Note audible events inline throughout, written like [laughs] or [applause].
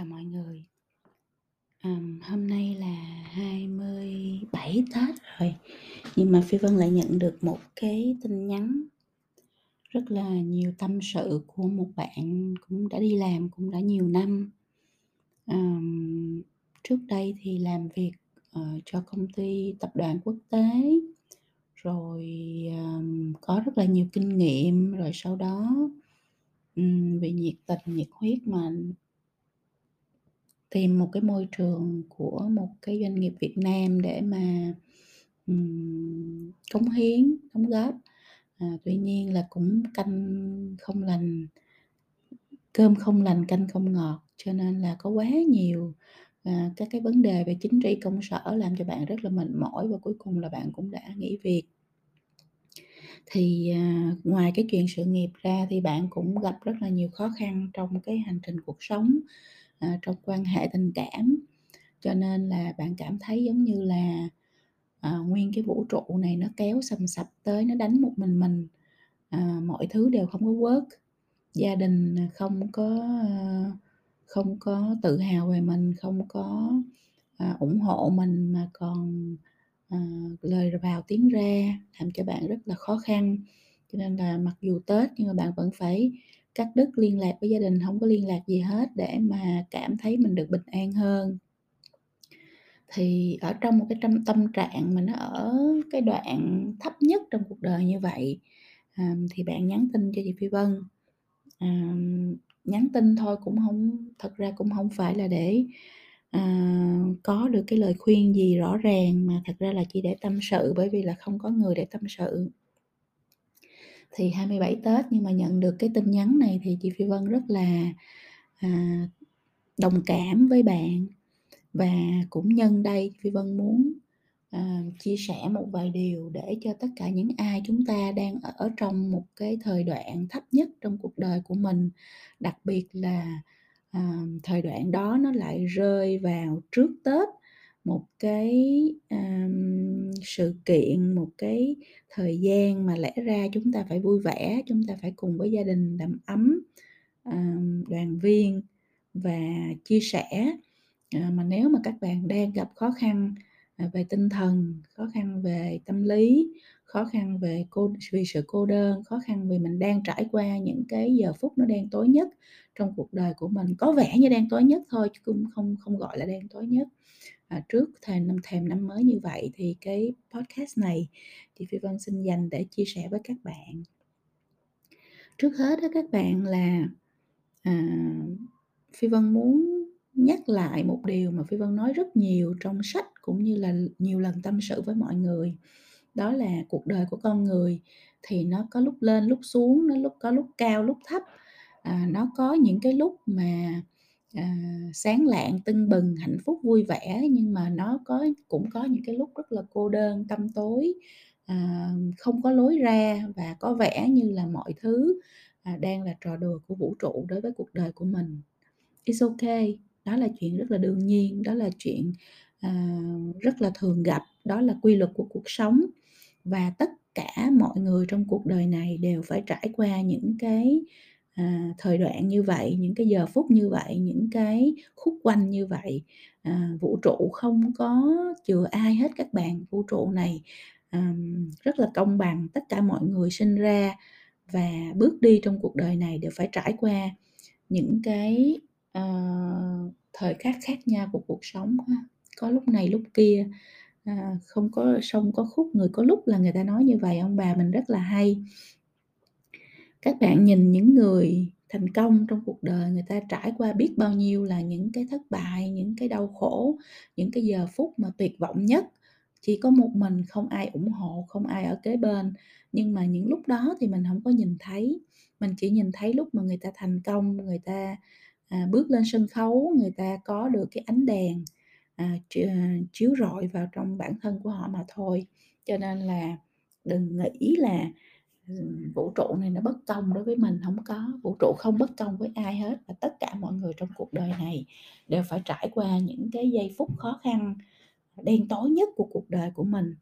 chào mọi người. um, hôm nay là 27 Tết rồi, nhưng mà Phi Vân lại nhận được một cái tin nhắn rất là nhiều tâm sự của một bạn cũng đã đi làm cũng đã nhiều năm. um, trước đây thì làm việc, uh, cho công ty tập đoàn quốc tế, rồi, um, có rất là nhiều kinh nghiệm, rồi sau đó, um, vì nhiệt tình, nhiệt huyết mà tìm một cái môi trường của một cái doanh nghiệp Việt Nam để mà, um, cống hiến, đóng góp. À, tuy nhiên là cũng canh không lành cơm không lành canh không ngọt, cho nên là có quá nhiều, à, các cái vấn đề về chính trị công sở làm cho bạn rất là mệt mỏi và cuối cùng là bạn cũng đã nghỉ việc. Thì, à, ngoài cái chuyện sự nghiệp ra thì bạn cũng gặp rất là nhiều khó khăn trong cái hành trình cuộc sống, à, trong quan hệ tình cảm, cho nên là bạn cảm thấy giống như là, à, nguyên cái vũ trụ này nó kéo sầm sập tới nó đánh một mình mình, à, mọi thứ đều không có work, gia đình, không có, à, không có tự hào về mình, không có, à, ủng hộ mình mà còn, à, lời vào tiếng ra làm cho bạn rất là khó khăn. Cho nên là mặc dù Tết nhưng mà bạn vẫn phải cắt đứt liên lạc với gia đình, không có liên lạc gì hết để mà cảm thấy mình được bình an hơn. Thì ở trong một cái tâm tâm trạng mà nó ở cái đoạn thấp nhất trong cuộc đời như vậy, à, thì bạn nhắn tin cho chị Phi Vân. À, nhắn tin thôi cũng không thật ra cũng không phải là để, à, có được cái lời khuyên gì rõ ràng mà thật ra là chỉ để tâm sự bởi vì là không có người để tâm sự. Thì 27 Tết nhưng mà nhận được cái tin nhắn này thì chị Phi Vân rất là, à, đồng cảm với bạn. Và cũng nhân đây Phi Vân muốn, à, chia sẻ một vài điều để cho tất cả những ai chúng ta đang ở trong một cái thời đoạn thấp nhất trong cuộc đời của mình, đặc biệt là, à, thời đoạn đó nó lại rơi vào trước Tết, một cái, um, sự kiện, một cái thời gian mà lẽ ra chúng ta phải vui vẻ, chúng ta phải cùng với gia đình đầm ấm, um, đoàn viên và chia sẻ. À, mà nếu mà các bạn đang gặp khó khăn, à, về tinh thần, khó khăn về tâm lý, khó khăn về cô vì sự cô đơn, khó khăn vì mình đang trải qua những cái giờ phút nó đang tối nhất trong cuộc đời của mình, có vẻ như đang tối nhất thôi chứ cũng không không gọi là đang tối nhất. À, trước thềm năm thềm năm mới như vậy thì cái podcast này chị Phi Vân xin dành để chia sẻ với các bạn. Trước hết đó các bạn là, à, Phi Vân muốn nhắc lại một điều mà Phi Vân nói rất nhiều trong sách cũng như là nhiều lần tâm sự với mọi người, đó là cuộc đời của con người thì nó có lúc lên lúc xuống, nó lúc có lúc cao lúc thấp. À, nó có những cái lúc mà, à, sáng lạng, tưng bừng, hạnh phúc, vui vẻ nhưng mà nó có cũng có những cái lúc rất là cô đơn, tăm tối, à, không có lối ra và có vẻ như là mọi thứ, à, đang là trò đùa của vũ trụ đối với cuộc đời của mình. It's okay, đó là chuyện rất là đương nhiên, đó là chuyện, à, rất là thường gặp, đó là quy luật của cuộc sống và tất cả mọi người trong cuộc đời này đều phải trải qua những cái, à, thời đoạn như vậy, những cái giờ phút như vậy, những cái khúc quanh như vậy. À, vũ trụ không có chừa ai hết các bạn, vũ trụ này, à, rất là công bằng, tất cả mọi người sinh ra và bước đi trong cuộc đời này đều phải trải qua những cái, ờ, thời khắc khác nhau của cuộc sống. Có lúc này lúc kia, à, không có sông có khúc, người có lúc là người ta nói như vậy, ông bà mình rất là hay. Các bạn nhìn những người thành công trong cuộc đời, người ta trải qua biết bao nhiêu là những cái thất bại, những cái đau khổ, những cái giờ phút mà tuyệt vọng nhất, chỉ có một mình, không ai ủng hộ, không ai ở kế bên. Nhưng mà những lúc đó thì mình không có nhìn thấy, mình chỉ nhìn thấy lúc mà người ta thành công, người ta, à, bước lên sân khấu, người ta có được cái ánh đèn, À, à, chiếu rọi vào trong bản thân của họ mà thôi. Cho nên là đừng nghĩ là, ừ, vũ trụ này nó bất công đối với mình, không có, vũ trụ không bất công với ai hết và tất cả mọi người trong cuộc đời này đều phải trải qua những cái giây phút khó khăn, đen tối nhất của cuộc đời của mình.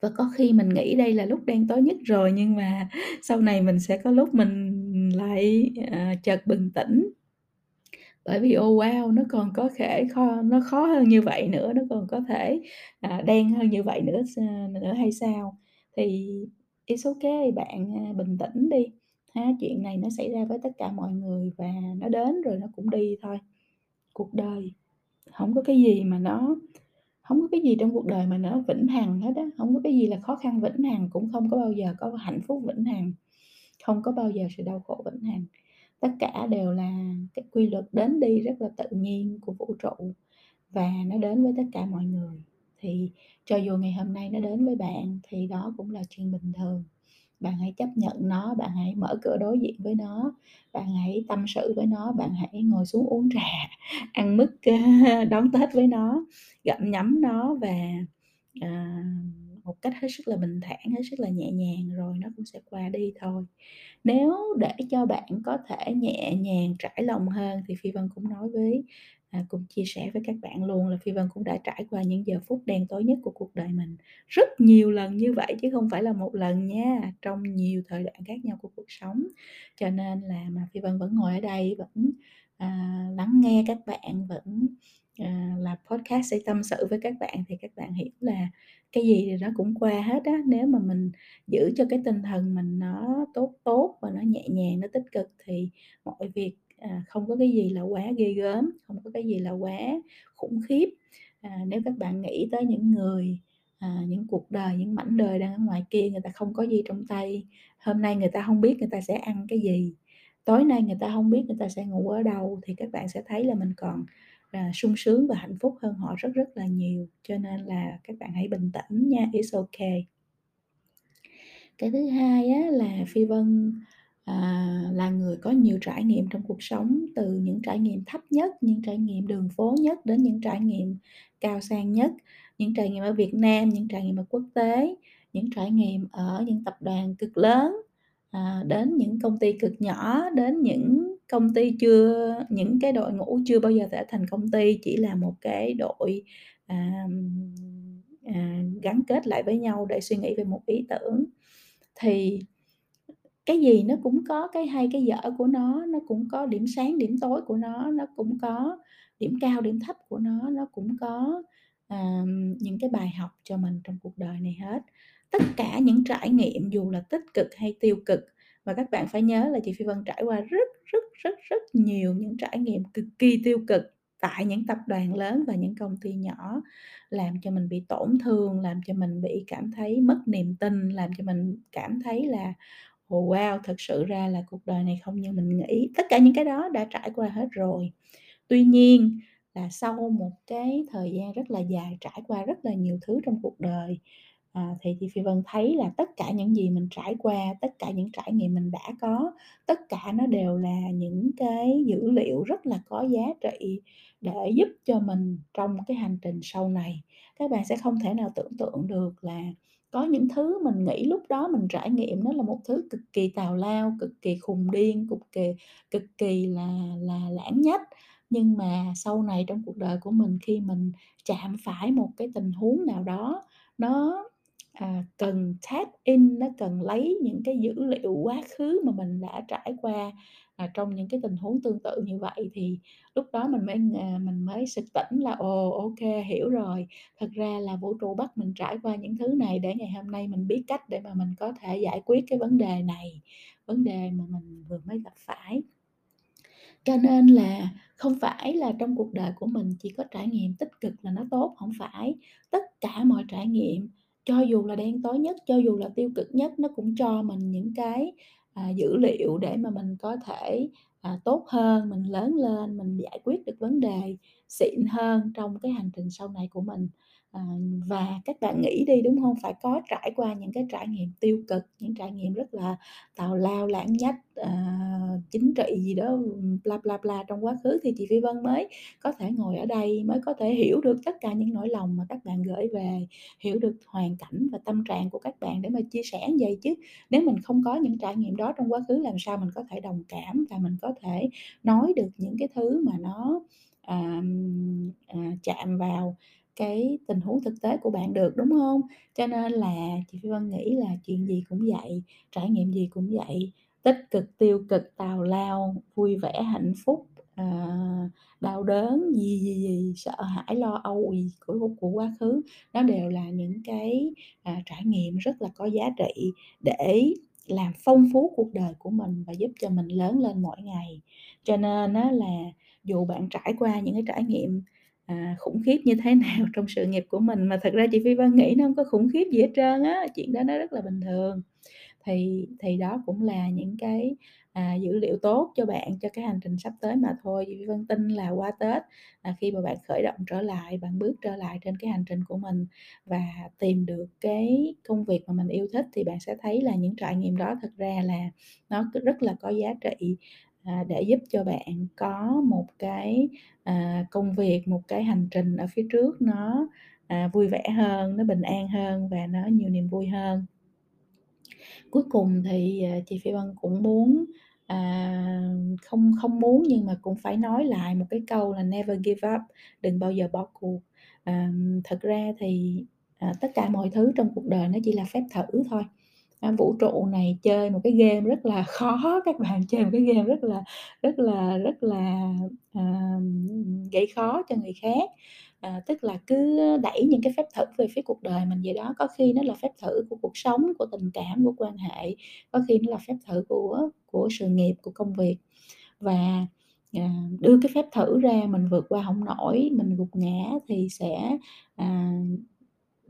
Và có khi mình nghĩ đây là lúc đen tối nhất rồi nhưng mà [laughs] sau này mình sẽ có lúc mình lại, à, chợt bình tĩnh bởi vì, oh wow, nó còn có thể khó nó khó hơn như vậy nữa, nó còn có thể, à, đen hơn như vậy nữa nữa hay sao? Thì it's okay, bạn, à, bình tĩnh đi ha, chuyện này nó xảy ra với tất cả mọi người và nó đến rồi nó cũng đi thôi. Cuộc đời không có cái gì mà nó không có cái gì trong cuộc đời mà nó vĩnh hằng hết á, không có cái gì là khó khăn vĩnh hằng, cũng không có bao giờ có hạnh phúc vĩnh hằng, không có bao giờ sự đau khổ vĩnh hằng. Tất cả đều là cái quy luật đến đi rất là tự nhiên của vũ trụ và nó đến với tất cả mọi người. Thì cho dù ngày hôm nay nó đến với bạn thì đó cũng là chuyện bình thường. Bạn hãy chấp nhận nó, bạn hãy mở cửa đối diện với nó, bạn hãy tâm sự với nó, bạn hãy ngồi xuống uống trà, [laughs] ăn mứt, [laughs] đón Tết với nó, gặm nhấm nó và, uh, một cách hết sức là bình thản, hết sức là nhẹ nhàng rồi nó cũng sẽ qua đi thôi. Nếu để cho bạn có thể nhẹ nhàng, trải lòng hơn thì Phi Vân cũng nói với à, cùng chia sẻ với các bạn luôn là Phi Vân cũng đã trải qua những giờ phút đen tối nhất của cuộc đời mình rất nhiều lần như vậy chứ không phải là một lần nha, trong nhiều thời đoạn khác nhau của cuộc sống. Cho nên là mà Phi Vân vẫn ngồi ở đây, vẫn, à, lắng nghe các bạn, vẫn, à, làm podcast sẽ tâm sự với các bạn thì các bạn hiểu là cái gì thì nó cũng qua hết á. Nếu mà mình giữ cho cái tinh thần mình nó tốt tốt và nó nhẹ nhàng, nó tích cực thì mọi việc, à, không có cái gì là quá ghê gớm, không có cái gì là quá khủng khiếp. À, nếu các bạn nghĩ tới những người, à, những cuộc đời, những mảnh đời đang ở ngoài kia, người ta không có gì trong tay, hôm nay người ta không biết người ta sẽ ăn cái gì, tối nay người ta không biết người ta sẽ ngủ ở đâu thì các bạn sẽ thấy là mình còn, à, sung sướng và hạnh phúc hơn họ rất rất là nhiều. Cho nên là các bạn hãy bình tĩnh nha, it's okay. Cái thứ hai á là Phi Vân, à, là người có nhiều trải nghiệm trong cuộc sống, từ những trải nghiệm thấp nhất, những trải nghiệm đường phố nhất đến những trải nghiệm cao sang nhất, những trải nghiệm ở Việt Nam, những trải nghiệm ở quốc tế, những trải nghiệm ở những tập đoàn cực lớn, à, đến những công ty cực nhỏ, đến những công ty chưa những cái đội ngũ chưa bao giờ trở thành công ty, chỉ là một cái đội, à, à, gắn kết lại với nhau để suy nghĩ về một ý tưởng. Thì cái gì nó cũng có cái hay cái dở của nó, nó cũng có điểm sáng, điểm tối của nó, nó cũng có điểm cao, điểm thấp của nó, nó cũng có, à, những cái bài học cho mình trong cuộc đời này hết. Tất cả những trải nghiệm dù là tích cực hay tiêu cực và các bạn phải nhớ là chị Phi Vân trải qua rất, rất, rất, rất nhiều những trải nghiệm cực kỳ tiêu cực tại những tập đoàn lớn và những công ty nhỏ, làm cho mình bị tổn thương, làm cho mình bị cảm thấy mất niềm tin, làm cho mình cảm thấy là oh wow, thực sự ra là cuộc đời này không như mình nghĩ. Tất cả những cái đó đã trải qua hết rồi. Tuy nhiên là sau một cái thời gian rất là dài trải qua rất là nhiều thứ trong cuộc đời, à, thì chị Phi Vân thấy là tất cả những gì mình trải qua, tất cả những trải nghiệm mình đã có, tất cả nó đều là những cái dữ liệu rất là có giá trị để giúp cho mình trong cái hành trình sau này. Các bạn sẽ không thể nào tưởng tượng được là có những thứ mình nghĩ lúc đó mình trải nghiệm nó là một thứ cực kỳ tào lao, cực kỳ khùng điên, cực kỳ cực kỳ là là lãng nhách, nhưng mà sau này trong cuộc đời của mình khi mình chạm phải một cái tình huống nào đó nó, à, cần tap in, nó cần lấy những cái dữ liệu quá khứ mà mình đã trải qua, à, trong những cái tình huống tương tự như vậy thì lúc đó mình mới, à, mình mới sực tỉnh là "Ồ, ok hiểu rồi, thật ra là vũ trụ bắt mình trải qua những thứ này để ngày hôm nay mình biết cách để mà mình có thể giải quyết cái vấn đề này, vấn đề mà mình vừa mới gặp phải." Cho nên là không phải là trong cuộc đời của mình chỉ có trải nghiệm tích cực là nó tốt, không phải. Tất cả mọi trải nghiệm, cho dù là đen tối nhất, cho dù là tiêu cực nhất, nó cũng cho mình những cái, à, dữ liệu để mà mình có thể, à, tốt hơn, mình lớn lên, mình giải quyết được vấn đề xịn hơn trong cái hành trình sau này của mình. Ờ, và các bạn nghĩ đi, đúng không Phải có trải qua những cái trải nghiệm tiêu cực, những trải nghiệm rất là tào lao, lãng nhách, à, chính trị gì đó, bla, bla, bla trong quá khứ thì chị Phi Vân mới có thể ngồi ở đây, mới có thể hiểu được tất cả những nỗi lòng mà các bạn gửi về, hiểu được hoàn cảnh và tâm trạng của các bạn để mà chia sẻ như vậy chứ. Nếu mình không có những trải nghiệm đó trong quá khứ làm sao mình có thể đồng cảm và mình có thể nói được những cái thứ mà nó, à, à, chạm vào cái tình huống thực tế của bạn được, đúng không? Cho nên là chị Phi Vân nghĩ là chuyện gì cũng vậy, trải nghiệm gì cũng vậy, tích cực, tiêu cực, tào lao, vui vẻ, hạnh phúc, à, đau đớn gì, gì, gì, sợ hãi, lo âu gì của của quá khứ, nó đều là những cái, à, trải nghiệm rất là có giá trị để làm phong phú cuộc đời của mình và giúp cho mình lớn lên mỗi ngày. Cho nên á là dù bạn trải qua những cái trải nghiệm, à, khủng khiếp như thế nào trong sự nghiệp của mình mà thật ra chị Phi Vân nghĩ nó không có khủng khiếp gì hết trơn á, chuyện đó nó rất là bình thường. Thì thì đó cũng là những cái, à, dữ liệu tốt cho bạn cho cái hành trình sắp tới mà thôi. Chị Phi Vân tin là qua Tết, à, khi mà bạn khởi động trở lại, bạn bước trở lại trên cái hành trình của mình và tìm được cái công việc mà mình yêu thích thì bạn sẽ thấy là những trải nghiệm đó thực ra là nó rất là có giá trị, à, để giúp cho bạn có một cái, à, công việc, một cái hành trình ở phía trước nó, à, vui vẻ hơn, nó bình an hơn và nó nhiều niềm vui hơn. Cuối cùng thì, à, chị Phi Vân cũng muốn, à, không không muốn nhưng mà cũng phải nói lại một cái câu là "Never give up", đừng bao giờ bỏ cuộc. à, thật ra thì, à, tất cả mọi thứ trong cuộc đời nó chỉ là phép thử thôi. À, vũ trụ này chơi một cái game rất là khó [laughs] các bạn, chơi một cái game rất là rất là rất là, à, gây khó cho người khác. À, tức là cứ đẩy những cái phép thử về phía cuộc đời mình vậy đó, có khi nó là phép thử của cuộc sống, của tình cảm, của quan hệ, có khi nó là phép thử của của sự nghiệp, của công việc. Và, à, đưa cái phép thử ra mình vượt qua không nổi, mình gục ngã thì sẽ, à,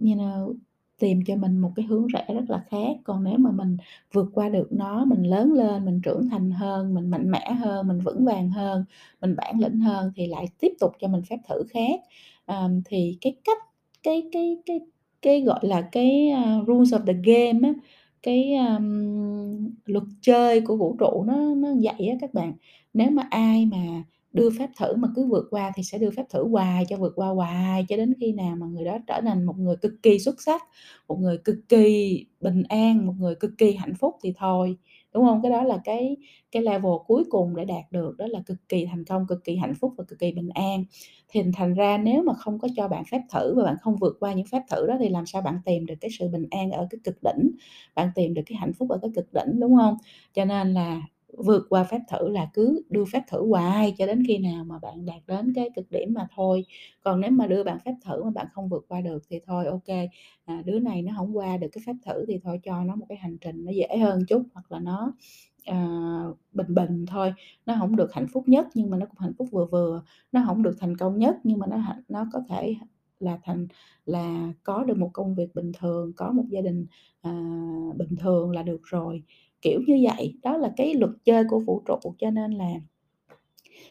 you know, tìm cho mình một cái hướng rẽ rất là khác. Còn nếu mà mình vượt qua được nó, mình lớn lên, mình trưởng thành hơn, mình mạnh mẽ hơn, mình vững vàng hơn, mình bản lĩnh hơn thì lại tiếp tục cho mình phép thử khác. à, thì cái cách cái cái cái cái, gọi là, cái, uh, rules of the game á, cái, um, luật chơi của vũ trụ nó nó dạy á các bạn. Nếu mà ai mà đưa phép thử mà cứ vượt qua thì sẽ đưa phép thử hoài cho vượt qua hoài cho đến khi nào mà người đó trở thành một người cực kỳ xuất sắc, một người cực kỳ bình an, một người cực kỳ hạnh phúc thì thôi, đúng hông? Cái đó là cái cái level cuối cùng để đạt được, đó là cực kỳ thành công, cực kỳ hạnh phúc và cực kỳ bình an. Thì thành ra nếu mà không có cho bạn phép thử và bạn không vượt qua những phép thử đó thì làm sao bạn tìm được cái sự bình an ở cái cực đỉnh, bạn tìm được cái hạnh phúc ở cái cực đỉnh, đúng hông? Cho nên là vượt qua phép thử là cứ đưa phép thử hoài cho đến khi nào mà bạn đạt đến cái cực điểm mà thôi. Còn nếu mà đưa bạn phép thử mà bạn không vượt qua được thì thôi, kê, à, đứa này nó hổng qua được cái phép thử thì thôi cho nó một cái hành trình nó dễ hơn chút, hoặc là nó, ờ, bình bình thôi, nó hổng được hạnh phúc nhất nhưng mà nó cũng hạnh phúc vừa vừa, nó hổng được thành công nhất nhưng mà nó nó có thể là thành là có được một công việc bình thường, có một gia đình, à, bình thường là được rồi, kiểu như vậy. Đó là cái luật chơi của vũ trụ cho nên là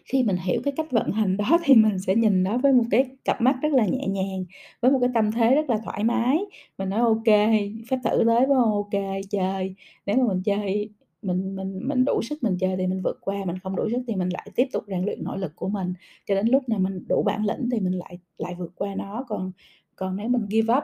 khi mình hiểu cái cách vận hành đó thì mình sẽ nhìn nó với một cái cặp mắt rất là nhẹ nhàng, với một cái tâm thế rất là thoải mái. Mình nói: ok phép thử tới, với ok chơi, nếu mà mình chơi mình mình mình đủ sức mình chơi thì mình vượt qua, mình không đủ sức thì mình lại tiếp tục rèn luyện nội lực của mình, cho đến lúc nào mình đủ bản lĩnh thì mình lại lại vượt qua nó. Còn còn nếu mình give up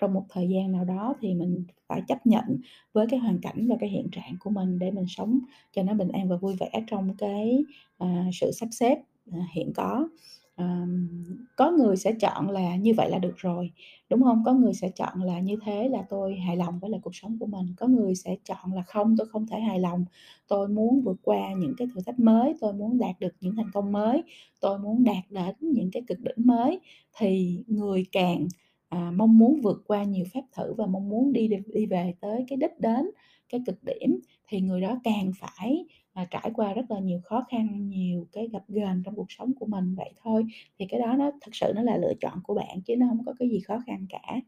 trong một thời gian nào đó thì mình phải chấp nhận với cái hoàn cảnh và cái hiện trạng của mình để mình sống cho nó bình an và vui vẻ trong cái, à, sự sắp xếp, à, hiện có." Ờm, có người sẽ chọn là như vậy là được rồi, đúng không Có người sẽ chọn là như thế là tôi hài lòng với lại cuộc sống của mình, có người sẽ chọn là không, tôi không thể hài lòng, tôi muốn vượt qua những cái thử thách mới, tôi muốn đạt được những thành công mới, tôi muốn đạt đến những cái cực đỉnh mới. Thì người càng, à, mong muốn vượt qua nhiều phép thử và mong muốn đi đi về tới cái đích đến, cái cực điểm thì người đó càng phải, à, trải qua rất là nhiều khó khăn, nhiều cái gập ghềnh trong cuộc sống của mình vậy thôi. Thì cái đó nó thực sự nó là lựa chọn của bạn chứ nó không có cái gì khó khăn cả,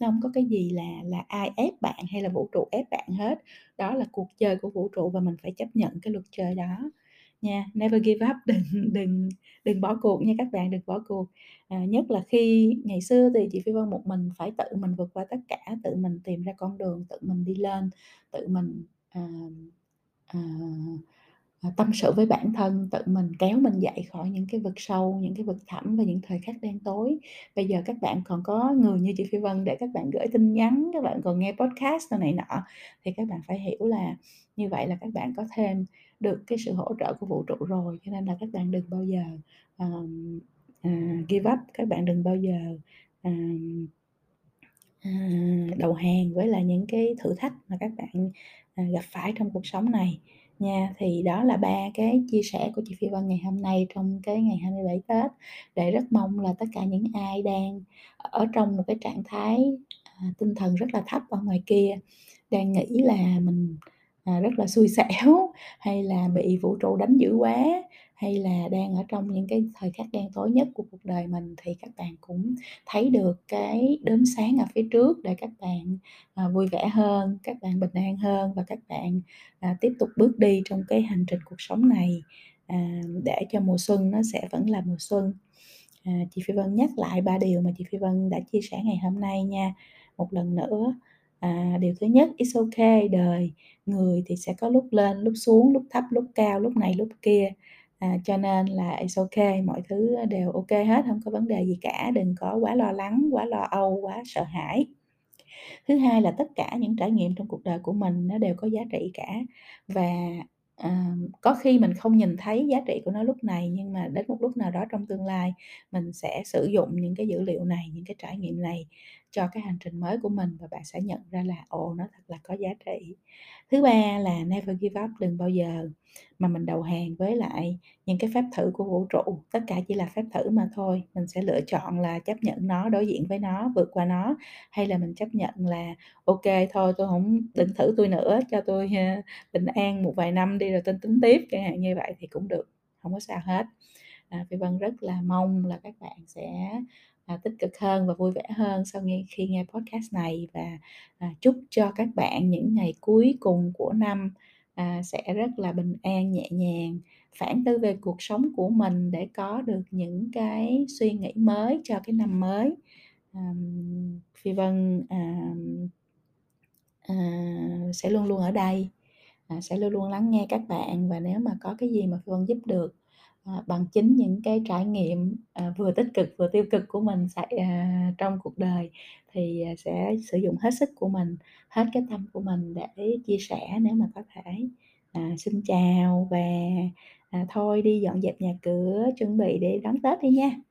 nó không có cái gì là là ai ép bạn hay là vũ trụ ép bạn hết. Đó là cuộc chơi của vũ trụ và mình phải chấp nhận cái luật chơi đó nha. Never give up, [laughs] đừng đừng đừng bỏ cuộc nha các bạn, đừng bỏ cuộc. À, nhất là khi ngày xưa thì chị Phi Vân một mình phải tự mình vượt qua tất cả, tự mình tìm ra con đường, tự mình đi lên, tự mình, à, à, à, tâm sự với bản thân, tự mình kéo mình dậy khỏi những cái vực sâu, những cái vực thẳm và những thời khắc đen tối. Bây giờ các bạn còn có người như chị Phi Vân để các bạn gửi tin nhắn, các bạn còn nghe podcast này nọ, thì các bạn phải hiểu là như vậy là các bạn có thêm được cái sự hỗ trợ của vũ trụ rồi, cho nên là các bạn đừng bao giờ, uh, uh, give up, các bạn đừng bao giờ, uh, uh, đầu hàng với là những cái thử thách mà các bạn, uh, gặp phải trong cuộc sống này. nha. Thì đó là ba cái chia sẻ của chị Phi Vân ngày hôm nay trong cái ngày 27 Tết, để rất mong là tất cả những ai đang ở trong một cái trạng thái, à, tinh thần rất là thấp ở ngoài kia, đang nghĩ là mình, à, rất là xui xẻo, hay là bị vũ trụ đánh dữ quá, hay là đang ở trong những cái thời khắc đen tối nhất của cuộc đời mình, thì các bạn cũng thấy được cái đốm sáng ở phía trước để các bạn, à, vui vẻ hơn, các bạn bình an hơn và các bạn, à, tiếp tục bước đi trong cái hành trình cuộc sống này, à, để cho mùa xuân nó sẽ vẫn là mùa xuân. À, chị Phi Vân nhắc lại ba điều mà chị Phi Vân đã chia sẻ ngày hôm nay nha. Một lần nữa, à, điều thứ nhất, it's okay, đời người thì sẽ có lúc lên, lúc xuống, lúc thấp, lúc cao, lúc này lúc kia, à, cho nên là it's okay, mọi thứ đều ok hết, không có vấn đề gì cả, đừng có quá lo lắng, quá lo âu, quá sợ hãi. Thứ hai là tất cả những trải nghiệm trong cuộc đời của mình nó đều có giá trị cả và, à, có khi mình không nhìn thấy giá trị của nó lúc này, nhưng mà đến một lúc nào đó trong tương lai mình sẽ sử dụng những cái dữ liệu này, những cái trải nghiệm này cho cái hành trình mới của mình và bạn sẽ nhận ra là, ồ, nó thật là có giá trị. Thứ ba là never give up, đừng bao giờ mà mình đầu hàng với lại những cái phép thử của vũ trụ, tất cả chỉ là phép thử mà thôi, mình sẽ lựa chọn là chấp nhận nó, đối diện với nó, vượt qua nó, hay là mình chấp nhận là ok thôi tôi không đừng thử tôi nữa, cho tôi, ờ, bình an một vài năm đi rồi tính tính tiếp, chẳng hạn như vậy thì cũng được, không có sao hết. À, Phi Vân rất là mong là các bạn sẽ, à, tích cực hơn và vui vẻ hơn sau nghe khi nghe podcast này và, à, chúc cho các bạn những ngày cuối cùng của năm, à, sẽ rất là bình an, nhẹ nhàng, phản tư về cuộc sống của mình để có được những cái suy nghĩ mới cho cái năm mới. à, Phi Vân, à, à, sẽ luôn luôn ở đây, à, sẽ luôn luôn lắng nghe các bạn và nếu mà có cái gì mà Phi Vân giúp được, à, bằng chính những cái trải nghiệm, à, vừa tích cực vừa tiêu cực của mình sẽ, à, trong cuộc đời thì, à, sẽ sử dụng hết sức của mình, hết cái tâm của mình để chia sẻ nếu mà có thể. À, xin chào và, à, thôi đi dọn dẹp nhà cửa chuẩn bị để đón Tết đi nha.